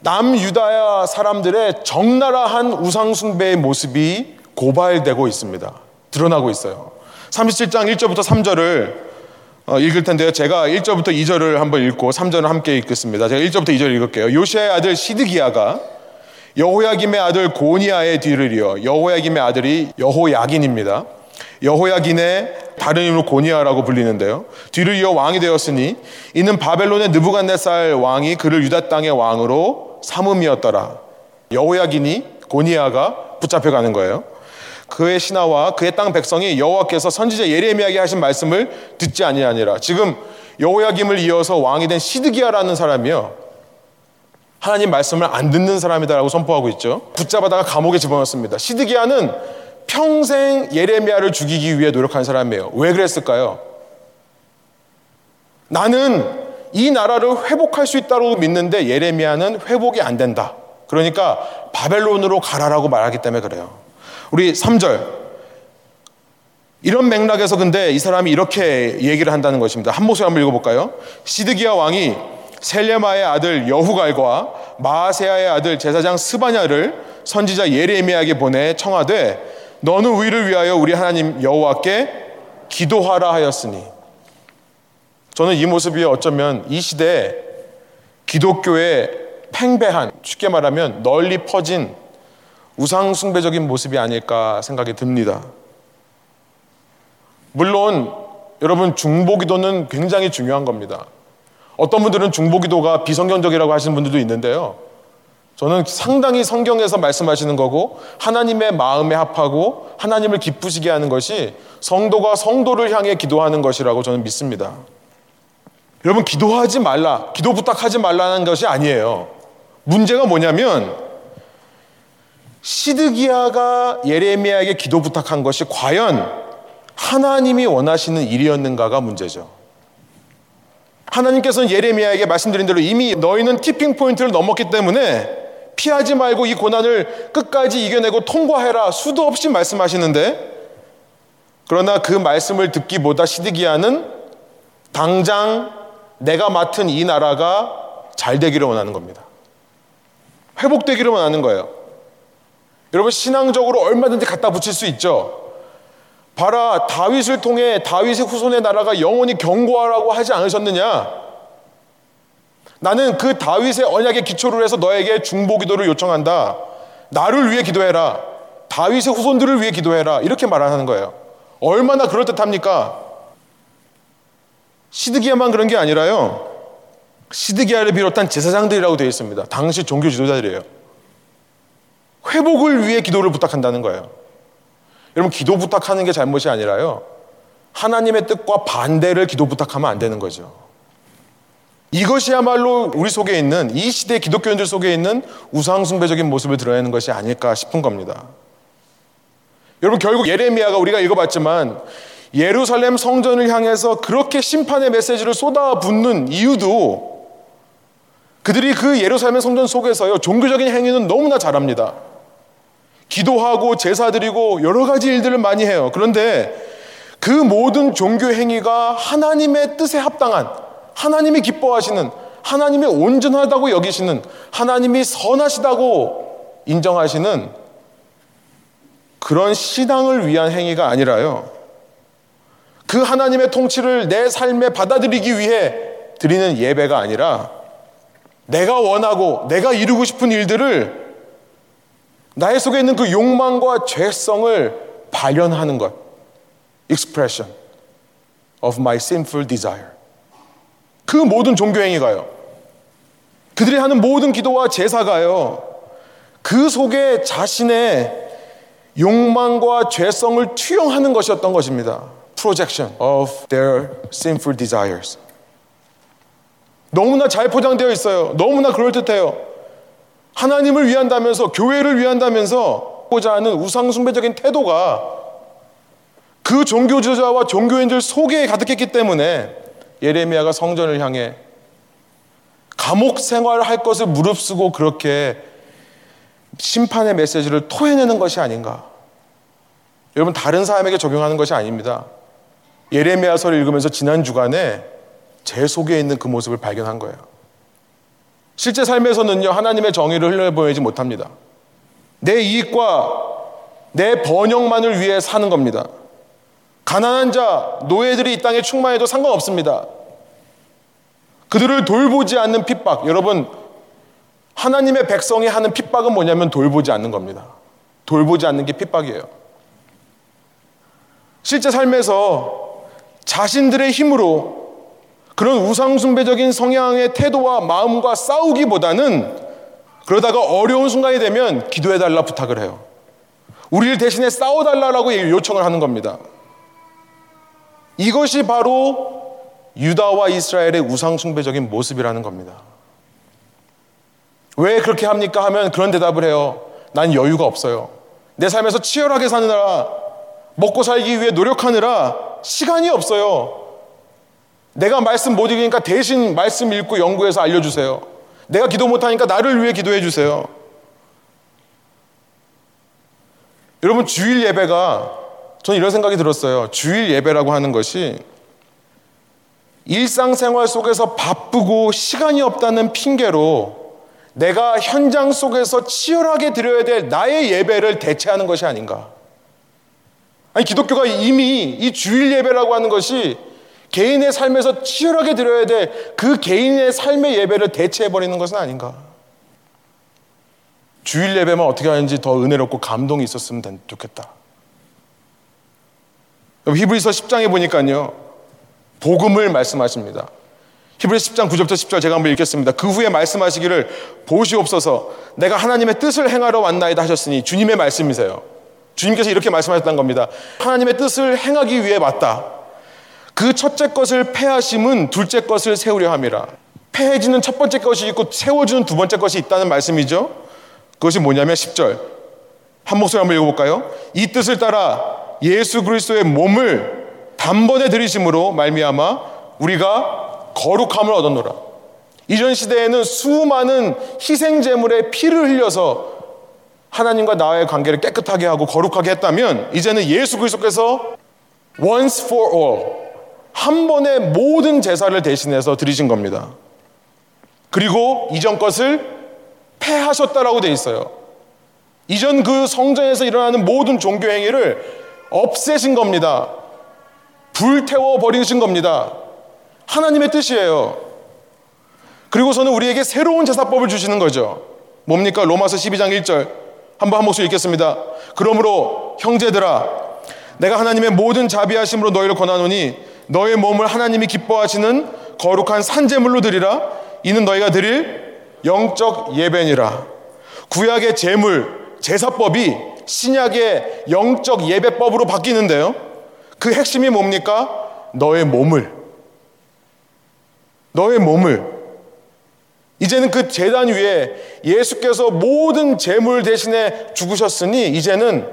남유다야 사람들의 적나라한 우상숭배의 모습이 고발되고 있습니다. 드러나고 있어요. 37장 1절부터 3절을 어, 읽을 텐데요. 제가 1절부터 2절을 한번 읽고 3절을 함께 읽겠습니다. 제가 1절부터 2절 읽을게요. 요시아의 아들 시드기야가 여호야김의 아들 고니아의 뒤를 이어 여호야김의 아들이 여호야긴입니다. 여호야긴의 다른 이름으로 고니아라고 불리는데요. 뒤를 이어 왕이 되었으니 이는 바벨론의 느부갓네살 왕이 그를 유다 땅의 왕으로 삼음이었더라. 여호야긴이 고니아가 붙잡혀 가는 거예요. 그의 신하와 그의 땅 백성이 여호와께서 선지자 예레미야에게 하신 말씀을 듣지 아니하니라. 지금 여호야김을 이어서 왕이 된 시드기야라는 사람이요. 하나님 말씀을 안 듣는 사람이다라고 선포하고 있죠. 붙잡아다가 감옥에 집어넣습니다. 시드기야는 평생 예레미야를 죽이기 위해 노력한 사람이에요. 왜 그랬을까요? 나는 이 나라를 회복할 수 있다고 믿는데 예레미야는 회복이 안 된다. 그러니까 바벨론으로 가라라고 말하기 때문에 그래요. 우리 3절. 이런 맥락에서 근데 이 사람이 이렇게 얘기를 한다는 것입니다. 한 목소리 한번 읽어볼까요? 시드기야 왕이 셀레마의 아들 여후갈과 마세야의 아들 제사장 스바냐를 선지자 예레미야에게 보내 청하되 너는 우리를 위하여 우리 하나님 여호와께 기도하라 하였으니 저는 이 모습이 어쩌면 이 시대에 기독교의 팽배한 쉽게 말하면 널리 퍼진 우상숭배적인 모습이 아닐까 생각이 듭니다. 물론 여러분 중보기도는 굉장히 중요한 겁니다. 어떤 분들은 중보기도가 비성경적이라고 하시는 분들도 있는데요. 저는 상당히 성경에서 말씀하시는 거고 하나님의 마음에 합하고 하나님을 기쁘시게 하는 것이 성도가 성도를 향해 기도하는 것이라고 저는 믿습니다. 여러분 기도하지 말라, 기도 부탁하지 말라는 것이 아니에요. 문제가 뭐냐면 시드기야가 예레미야에게 기도 부탁한 것이 과연 하나님이 원하시는 일이었는가가 문제죠. 하나님께서는 예레미야에게 말씀드린 대로 이미 너희는 티핑 포인트를 넘었기 때문에 피하지 말고 이 고난을 끝까지 이겨내고 통과해라 수도 없이 말씀하시는데 그러나 그 말씀을 듣기보다 시드기야는 당장 내가 맡은 이 나라가 잘 되기를 원하는 겁니다. 회복되기를 원하는 거예요. 여러분 신앙적으로 얼마든지 갖다 붙일 수 있죠. 봐라 다윗을 통해 다윗의 후손의 나라가 영원히 경고하라고 하지 않으셨느냐? 나는 그 다윗의 언약에 기초를 해서 너에게 중보 기도를 요청한다. 나를 위해 기도해라. 다윗의 후손들을 위해 기도해라. 이렇게 말하는 거예요. 얼마나 그럴듯합니까? 시드기야만 그런 게 아니라요. 시드기야를 비롯한 제사장들이라고 되어 있습니다. 당시 종교 지도자들이에요. 회복을 위해 기도를 부탁한다는 거예요. 여러분, 기도 부탁하는 게 잘못이 아니라요. 하나님의 뜻과 반대를 기도 부탁하면 안 되는 거죠. 이것이야말로 우리 속에 있는 이 시대 기독교인들 속에 있는 우상숭배적인 모습을 드러내는 것이 아닐까 싶은 겁니다. 여러분 결국 예레미야가 우리가 읽어봤지만 예루살렘 성전을 향해서 그렇게 심판의 메시지를 쏟아붓는 이유도 그들이 그 예루살렘 성전 속에서요 종교적인 행위는 너무나 잘합니다. 기도하고 제사 드리고 여러 가지 일들을 많이 해요. 그런데 그 모든 종교 행위가 하나님의 뜻에 합당한 하나님이 기뻐하시는 하나님이 온전하다고 여기시는 하나님이 선하시다고 인정하시는 그런 신앙을 위한 행위가 아니라요. 그 하나님의 통치를 내 삶에 받아들이기 위해 드리는 예배가 아니라 내가 원하고 내가 이루고 싶은 일들을 나의 속에 있는 그 욕망과 죄성을 발현하는 것. expression of my sinful desire. 그 모든 종교행위가요. 그들이 하는 모든 기도와 제사가요. 그 속에 자신의 욕망과 죄성을 투영하는 것이었던 것입니다. projection of their sinful desires. 너무나 잘 포장되어 있어요. 너무나 그럴듯해요. 하나님을 위한다면서 교회를 위한다면서 보자 하는 우상숭배적인 태도가 그 종교 지도자와 종교인들 속에 가득했기 때문에 예레미야가 성전을 향해 감옥 생활을 할 것을 무릅쓰고 그렇게 심판의 메시지를 토해내는 것이 아닌가. 여러분 다른 사람에게 적용하는 것이 아닙니다. 예레미야서를 읽으면서 지난 주간에 제 속에 있는 그 모습을 발견한 거예요. 실제 삶에서는요 하나님의 정의를 흘려보내지 못합니다. 내 이익과 내 번영만을 위해 사는 겁니다. 가난한 자, 노예들이 이 땅에 충만해도 상관없습니다. 그들을 돌보지 않는 핍박. 여러분, 하나님의 백성이 하는 핍박은 뭐냐면 돌보지 않는 겁니다. 돌보지 않는 게 핍박이에요. 실제 삶에서 자신들의 힘으로 그런 우상숭배적인 성향의 태도와 마음과 싸우기보다는 그러다가 어려운 순간이 되면 기도해달라 부탁을 해요. 우리를 대신에 싸워달라고 요청을 하는 겁니다. 이것이 바로 유다와 이스라엘의 우상숭배적인 모습이라는 겁니다. 왜 그렇게 합니까? 하면 그런 대답을 해요. 난 여유가 없어요. 내 삶에서 치열하게 사느라 먹고 살기 위해 노력하느라 시간이 없어요. 내가 말씀 못 읽으니까 대신 말씀 읽고 연구해서 알려주세요. 내가 기도 못하니까 나를 위해 기도해 주세요. 여러분, 주일 예배가 저는 이런 생각이 들었어요. 주일 예배라고 하는 것이 일상생활 속에서 바쁘고 시간이 없다는 핑계로 내가 현장 속에서 치열하게 드려야 될 나의 예배를 대체하는 것이 아닌가. 아니, 기독교가 이미 이 주일 예배라고 하는 것이 개인의 삶에서 치열하게 드려야 될 그 개인의 삶의 예배를 대체해버리는 것은 아닌가. 주일 예배만 어떻게 하는지 더 은혜롭고 감동이 있었으면 좋겠다. 히브리서 10장에 보니까요. 복음을 말씀하십니다. 히브리서 10장 9절부터 10절 제가 한번 읽겠습니다. 그 후에 말씀하시기를 보시옵소서 내가 하나님의 뜻을 행하러 왔나이다 하셨으니 주님의 말씀이세요. 주님께서 이렇게 말씀하셨다는 겁니다. 하나님의 뜻을 행하기 위해 왔다. 그 첫째 것을 패하심은 둘째 것을 세우려 함이라. 패해지는 첫 번째 것이 있고 세워주는 두 번째 것이 있다는 말씀이죠. 그것이 뭐냐면 10절. 한 목소리 한번 읽어볼까요? 이 뜻을 따라 예수 그리스도의 몸을 단번에 들이심으로 말미암아 우리가 거룩함을 얻었노라. 이전 시대에는 수많은 희생 제물의 피를 흘려서 하나님과 나의 관계를 깨끗하게 하고 거룩하게 했다면 이제는 예수 그리스도께서 once for all 한 번에 모든 제사를 대신해서 드리신 겁니다. 그리고 이전 것을 패하셨다라고 돼 있어요. 이전 그 성전에서 일어나는 모든 종교 행위를 없애신 겁니다. 불태워 버리신 겁니다. 하나님의 뜻이에요. 그리고서는 우리에게 새로운 제사법을 주시는 거죠. 뭡니까? 로마서 12장 1절. 한번 한 목소리 읽겠습니다. 그러므로 형제들아 내가 하나님의 모든 자비하심으로 너희를 권하노니 너의 몸을 하나님이 기뻐하시는 거룩한 산제물로 드리라 이는 너희가 드릴 영적 예배니라. 구약의 제물 제사법이 신약의 영적 예배법으로 바뀌는데요. 그 핵심이 뭡니까? 너의 몸을. 너의 몸을. 이제는 그 재단 위에 예수께서 모든 재물 대신에 죽으셨으니 이제는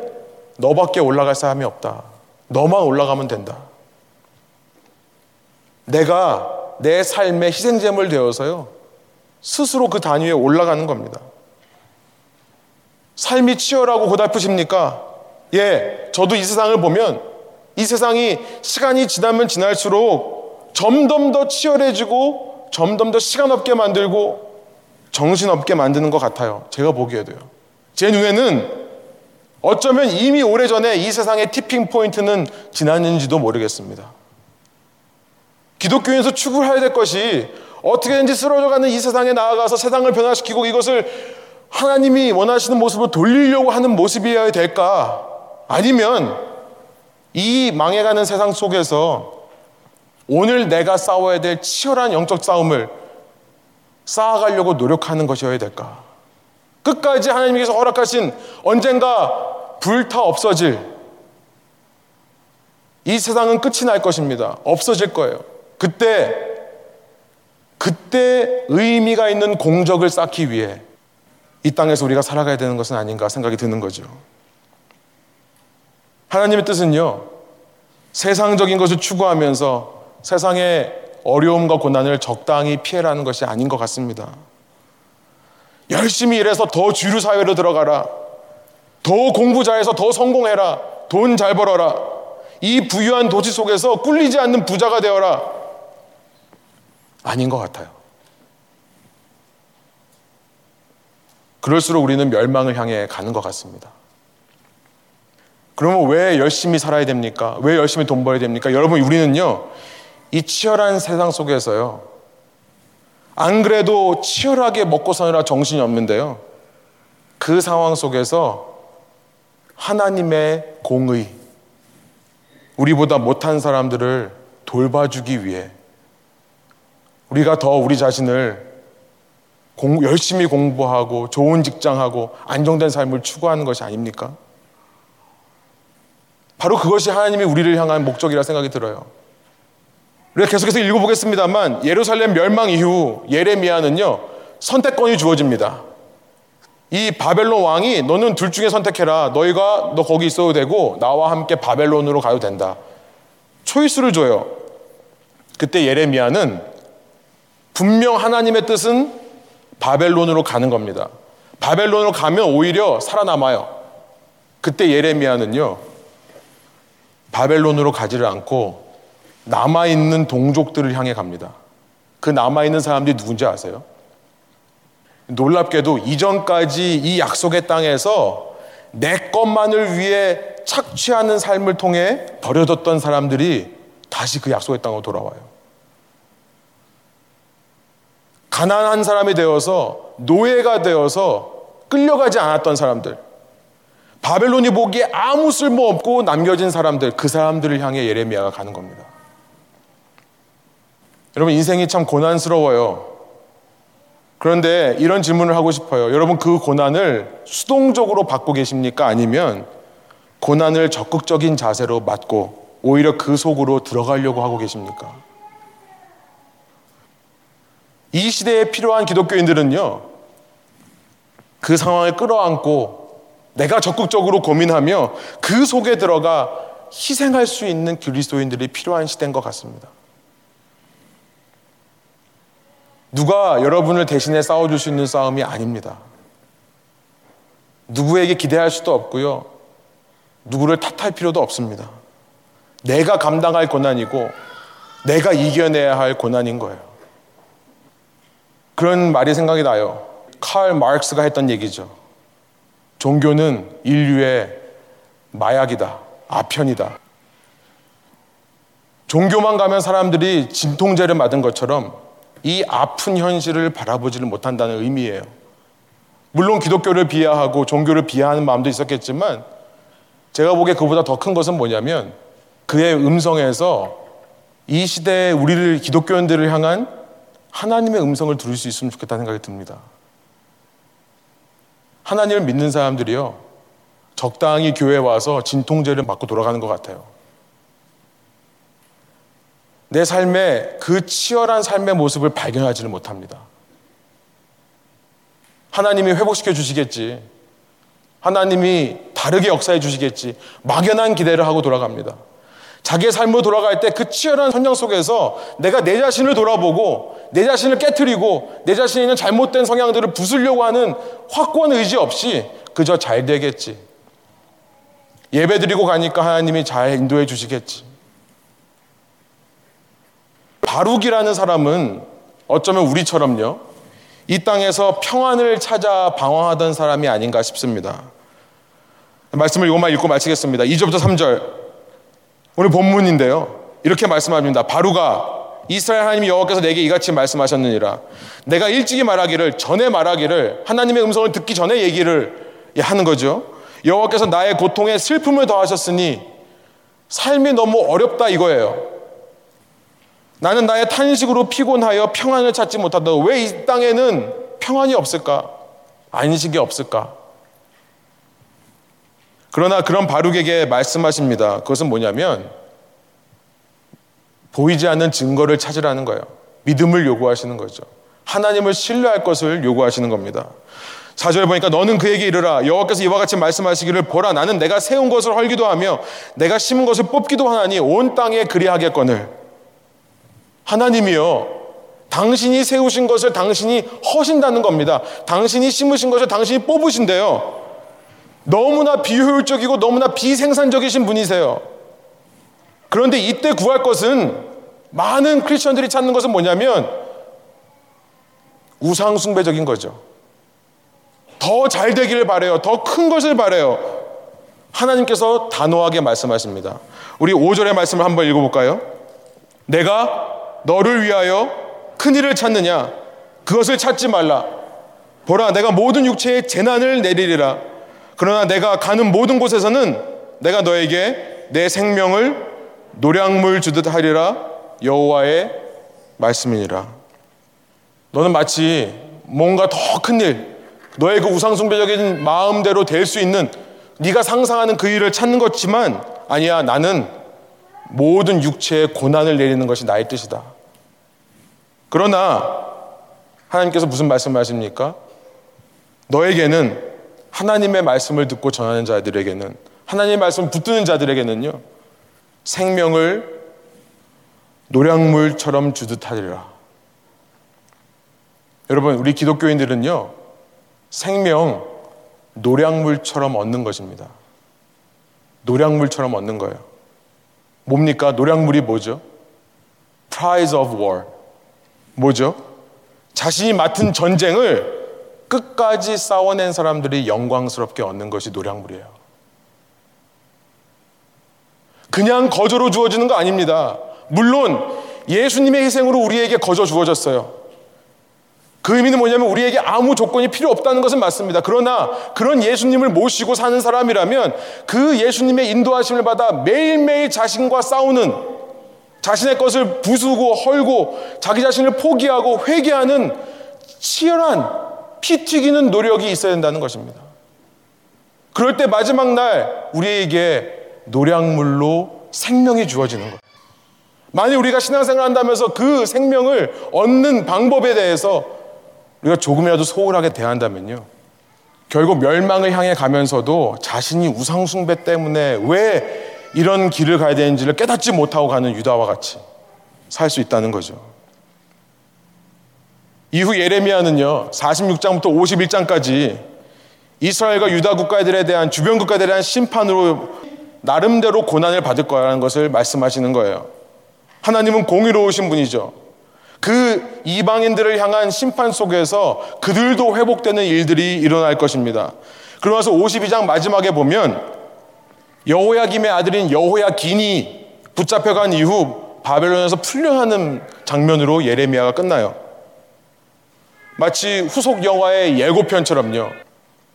너밖에 올라갈 사람이 없다. 너만 올라가면 된다. 내가 내 삶의 희생제물 되어서요. 스스로 그 단위에 올라가는 겁니다. 삶이 치열하고 고달프십니까? 예, 저도 이 세상을 보면 이 세상이 시간이 지나면 지날수록 점점 더 치열해지고 점점 더 시간 없게 만들고 정신 없게 만드는 것 같아요. 제가 보기에도요. 제 눈에는 어쩌면 이미 오래전에 이 세상의 티핑 포인트는 지났는지도 모르겠습니다. 기독교인에서 추구해야 될 것이 어떻게든지 쓰러져가는 이 세상에 나아가서 세상을 변화시키고 이것을 하나님이 원하시는 모습을 돌리려고 하는 모습이어야 될까? 아니면 이 망해가는 세상 속에서 오늘 내가 싸워야 될 치열한 영적 싸움을 쌓아가려고 노력하는 것이어야 될까? 끝까지 하나님께서 허락하신 언젠가 불타 없어질 이 세상은 끝이 날 것입니다. 없어질 거예요. 그때, 그때 의미가 있는 공적을 쌓기 위해 이 땅에서 우리가 살아가야 되는 것은 아닌가 생각이 드는 거죠. 하나님의 뜻은요, 세상적인 것을 추구하면서 세상의 어려움과 고난을 적당히 피해라는 것이 아닌 것 같습니다. 열심히 일해서 더 주류 사회로 들어가라. 더 공부 잘해서 더 성공해라. 돈 잘 벌어라. 이 부유한 도시 속에서 꿀리지 않는 부자가 되어라. 아닌 것 같아요. 그럴수록 우리는 멸망을 향해 가는 것 같습니다. 그러면 왜 열심히 살아야 됩니까? 왜 열심히 돈 벌어야 됩니까? 여러분, 우리는요, 이 치열한 세상 속에서요, 안 그래도 치열하게 먹고 사느라 정신이 없는데요, 그 상황 속에서 하나님의 공의, 우리보다 못한 사람들을 돌봐주기 위해 우리가 더 우리 자신을 공, 열심히 공부하고 좋은 직장하고 안정된 삶을 추구하는 것이 아닙니까? 바로 그것이 하나님이 우리를 향한 목적이라 생각이 들어요. 우리가 계속해서 읽어보겠습니다만 예루살렘 멸망 이후 예레미야는요 선택권이 주어집니다. 이 바벨론 왕이 너는 둘 중에 선택해라. 너희가 너 거기 있어도 되고 나와 함께 바벨론으로 가도 된다. 초이스를 줘요. 그때 예레미야는 분명 하나님의 뜻은 바벨론으로 가는 겁니다. 바벨론으로 가면 오히려 살아남아요. 그때 예레미야는요, 바벨론으로 가지를 않고 남아있는 동족들을 향해 갑니다. 그 남아있는 사람들이 누군지 아세요? 놀랍게도 이전까지 이 약속의 땅에서 내 것만을 위해 착취하는 삶을 통해 버려졌던 사람들이 다시 그 약속의 땅으로 돌아와요. 가난한 사람이 되어서 노예가 되어서 끌려가지 않았던 사람들, 바벨론이 보기에 아무 쓸모 없고 남겨진 사람들, 그 사람들을 향해 예레미야가 가는 겁니다. 여러분, 인생이 참 고난스러워요. 그런데 이런 질문을 하고 싶어요. 여러분, 그 고난을 수동적으로 받고 계십니까? 아니면 고난을 적극적인 자세로 맞고 오히려 그 속으로 들어가려고 하고 계십니까? 이 시대에 필요한 기독교인들은요, 그 상황을 끌어안고 내가 적극적으로 고민하며 그 속에 들어가 희생할 수 있는 그리스도인들이 필요한 시대인 것 같습니다. 누가 여러분을 대신해 싸워줄 수 있는 싸움이 아닙니다. 누구에게 기대할 수도 없고요. 누구를 탓할 필요도 없습니다. 내가 감당할 고난이고 내가 이겨내야 할 고난인 거예요. 그런 말이 생각이 나요. 칼 마르크스가 했던 얘기죠. 종교는 인류의 마약이다. 아편이다. 종교만 가면 사람들이 진통제를 맞은 것처럼 이 아픈 현실을 바라보지를 못한다는 의미예요. 물론 기독교를 비하하고 종교를 비하하는 마음도 있었겠지만 제가 보기에 그보다 더 큰 것은 뭐냐면 그의 음성에서 이 시대에 우리를 기독교인들을 향한 하나님의 음성을 들을 수 있으면 좋겠다는 생각이 듭니다. 하나님을 믿는 사람들이요, 적당히 교회에 와서 진통제를 맞고 돌아가는 것 같아요. 내 삶의 그 치열한 삶의 모습을 발견하지를 못합니다. 하나님이 회복시켜 주시겠지. 하나님이 다르게 역사해 주시겠지. 막연한 기대를 하고 돌아갑니다. 자기의 삶으로 돌아갈 때 그 치열한 현장 속에서 내가 내 자신을 돌아보고 내 자신을 깨뜨리고 내 자신에 있는 잘못된 성향들을 부수려고 하는 확고한 의지 없이 그저 잘 되겠지. 예배 드리고 가니까 하나님이 잘 인도해 주시겠지. 바룩이라는 사람은 어쩌면 우리처럼요. 이 땅에서 평안을 찾아 방황하던 사람이 아닌가 싶습니다. 말씀을 이것만 읽고 마치겠습니다. 2절부터 3절. 오늘 본문인데요. 이렇게 말씀합니다. 바루가 이스라엘 하나님 여호와께서 내게 이같이 말씀하셨느니라. 내가 일찍이 말하기를 전에 말하기를 하나님의 음성을 듣기 전에 얘기를 하는 거죠. 여호와께서 나의 고통에 슬픔을 더하셨으니 삶이 너무 어렵다 이거예요. 나는 나의 탄식으로 피곤하여 평안을 찾지 못한다. 왜 이 땅에는 평안이 없을까? 안식이 없을까? 그러나 그런 바룩에게 말씀하십니다. 그것은 뭐냐면 보이지 않는 증거를 찾으라는 거예요. 믿음을 요구하시는 거죠. 하나님을 신뢰할 것을 요구하시는 겁니다. 4절에 보니까 너는 그에게 이르라 여호와께서 이와 같이 말씀하시기를 보라 나는 내가 세운 것을 헐기도 하며 내가 심은 것을 뽑기도 하나니 온 땅에 그리하겠거늘 하나님이요 당신이 세우신 것을 당신이 허신다는 겁니다. 당신이 심으신 것을 당신이 뽑으신대요. 너무나 비효율적이고 너무나 비생산적이신 분이세요. 그런데 이때 구할 것은 많은 크리스천들이 찾는 것은 뭐냐면 우상숭배적인 거죠. 더 잘 되기를 바래요. 더 큰 것을 바래요. 하나님께서 단호하게 말씀하십니다. 우리 5절의 말씀을 한번 읽어볼까요? 내가 너를 위하여 큰 일을 찾느냐? 그것을 찾지 말라. 보라, 내가 모든 육체에 재난을 내리리라. 그러나 내가 가는 모든 곳에서는 내가 너에게 내 생명을 노량물 주듯 하리라 여호와의 말씀이니라. 너는 마치 뭔가 더 큰 일, 너의 그 우상숭배적인 마음대로 될 수 있는 네가 상상하는 그 일을 찾는 것지만 아니야 나는 모든 육체의 고난을 내리는 것이 나의 뜻이다. 그러나 하나님께서 무슨 말씀을 하십니까? 너에게는 하나님의 말씀을 듣고 전하는 자들에게는 하나님의 말씀을 붙드는 자들에게는요 생명을 노량물처럼 주듯 하리라. 여러분 우리 기독교인들은요 생명 노량물처럼 얻는 것입니다. 노량물처럼 얻는 거예요. 뭡니까? 노량물이 뭐죠? Prize of war. 뭐죠? 자신이 맡은 전쟁을 끝까지 싸워낸 사람들이 영광스럽게 얻는 것이 노량물이에요. 그냥 거저로 주어지는 거 아닙니다. 물론 예수님의 희생으로 우리에게 거저 주어졌어요. 그 의미는 뭐냐면 우리에게 아무 조건이 필요 없다는 것은 맞습니다. 그러나 그런 예수님을 모시고 사는 사람이라면 그 예수님의 인도하심을 받아 매일매일 자신과 싸우는 자신의 것을 부수고 헐고 자기 자신을 포기하고 회개하는 치열한 피 튀기는 노력이 있어야 된다는 것입니다. 그럴 때 마지막 날 우리에게 노량물로 생명이 주어지는 거예요. 만약 우리가 신앙생활 한다면서 그 생명을 얻는 방법에 대해서 우리가 조금이라도 소홀하게 대한다면요. 결국 멸망을 향해 가면서도 자신이 우상숭배 때문에 왜 이런 길을 가야 되는지를 깨닫지 못하고 가는 유다와 같이 살 수 있다는 거죠. 이후 예레미야는요, 46장부터 51장까지 이스라엘과 유다 국가들에 대한 주변 국가들에 대한 심판으로 나름대로 고난을 받을 거라는 것을 말씀하시는 거예요. 하나님은 공의로우신 분이죠. 그 이방인들을 향한 심판 속에서 그들도 회복되는 일들이 일어날 것입니다. 그러면서 52장 마지막에 보면 여호야김의 아들인 여호야긴이 붙잡혀간 이후 바벨론에서 풀려하는 장면으로 예레미야가 끝나요. 마치 후속 영화의 예고편처럼요.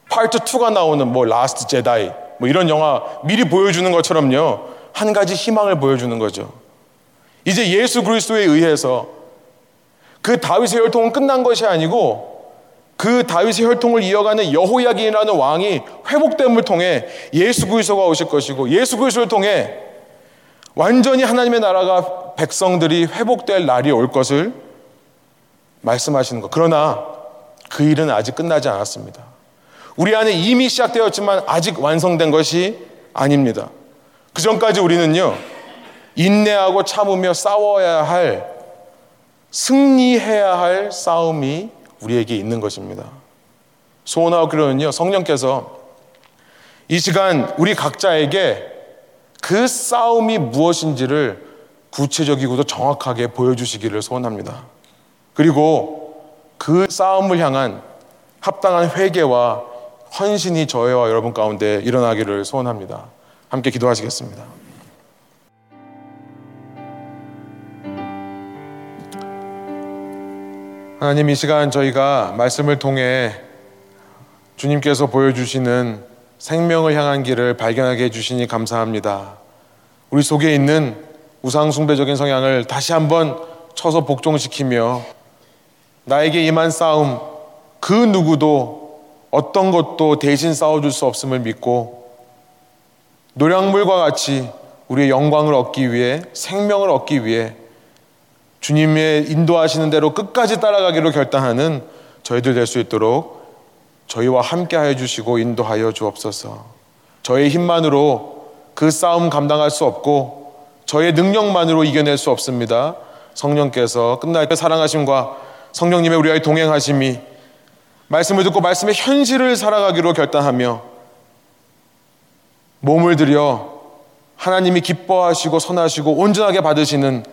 파트 2가 나오는 뭐 라스트 제다이 뭐 이런 영화 미리 보여주는 것처럼요. 한 가지 희망을 보여주는 거죠. 이제 예수 그리스도에 의해서 그 다윗의 혈통은 끝난 것이 아니고 그 다윗의 혈통을 이어가는 여호야긴이라는 왕이 회복됨을 통해 예수 그리스도가 오실 것이고 예수 그리스도를 통해 완전히 하나님의 나라가 백성들이 회복될 날이 올 것을 말씀하시는 것. 그러나 그 일은 아직 끝나지 않았습니다. 우리 안에 이미 시작되었지만 아직 완성된 것이 아닙니다. 그 전까지 우리는요, 인내하고 참으며 싸워야 할, 승리해야 할 싸움이 우리에게 있는 것입니다. 소원하고 그러는요, 성령께서 이 시간 우리 각자에게 그 싸움이 무엇인지를 구체적이고도 정확하게 보여주시기를 소원합니다. 그리고 그 싸움을 향한 합당한 회개와 헌신이 저희와 여러분 가운데 일어나기를 소원합니다. 함께 기도하시겠습니다. 하나님 이 시간 저희가 말씀을 통해 주님께서 보여주시는 생명을 향한 길을 발견하게 해주시니 감사합니다. 우리 속에 있는 우상숭배적인 성향을 다시 한번 쳐서 복종시키며 나에게 임한 싸움 그 누구도 어떤 것도 대신 싸워줄 수 없음을 믿고 노량물과 같이 우리의 영광을 얻기 위해 생명을 얻기 위해 주님의 인도하시는 대로 끝까지 따라가기로 결단하는 저희들 될 수 있도록 저희와 함께 하여 주시고 인도하여 주옵소서. 저의 힘만으로 그 싸움 감당할 수 없고 저의 능력만으로 이겨낼 수 없습니다. 성령께서 끝날 때 사랑하심과 성령님의 우리와의 동행하심이 말씀을 듣고 말씀의 현실을 살아가기로 결단하며 몸을 들여 하나님이 기뻐하시고 선하시고 온전하게 받으시는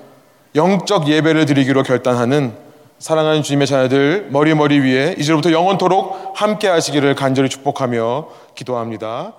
영적 예배를 드리기로 결단하는 사랑하는 주님의 자녀들 머리머리 위에 이제부터 영원토록 함께 하시기를 간절히 축복하며 기도합니다.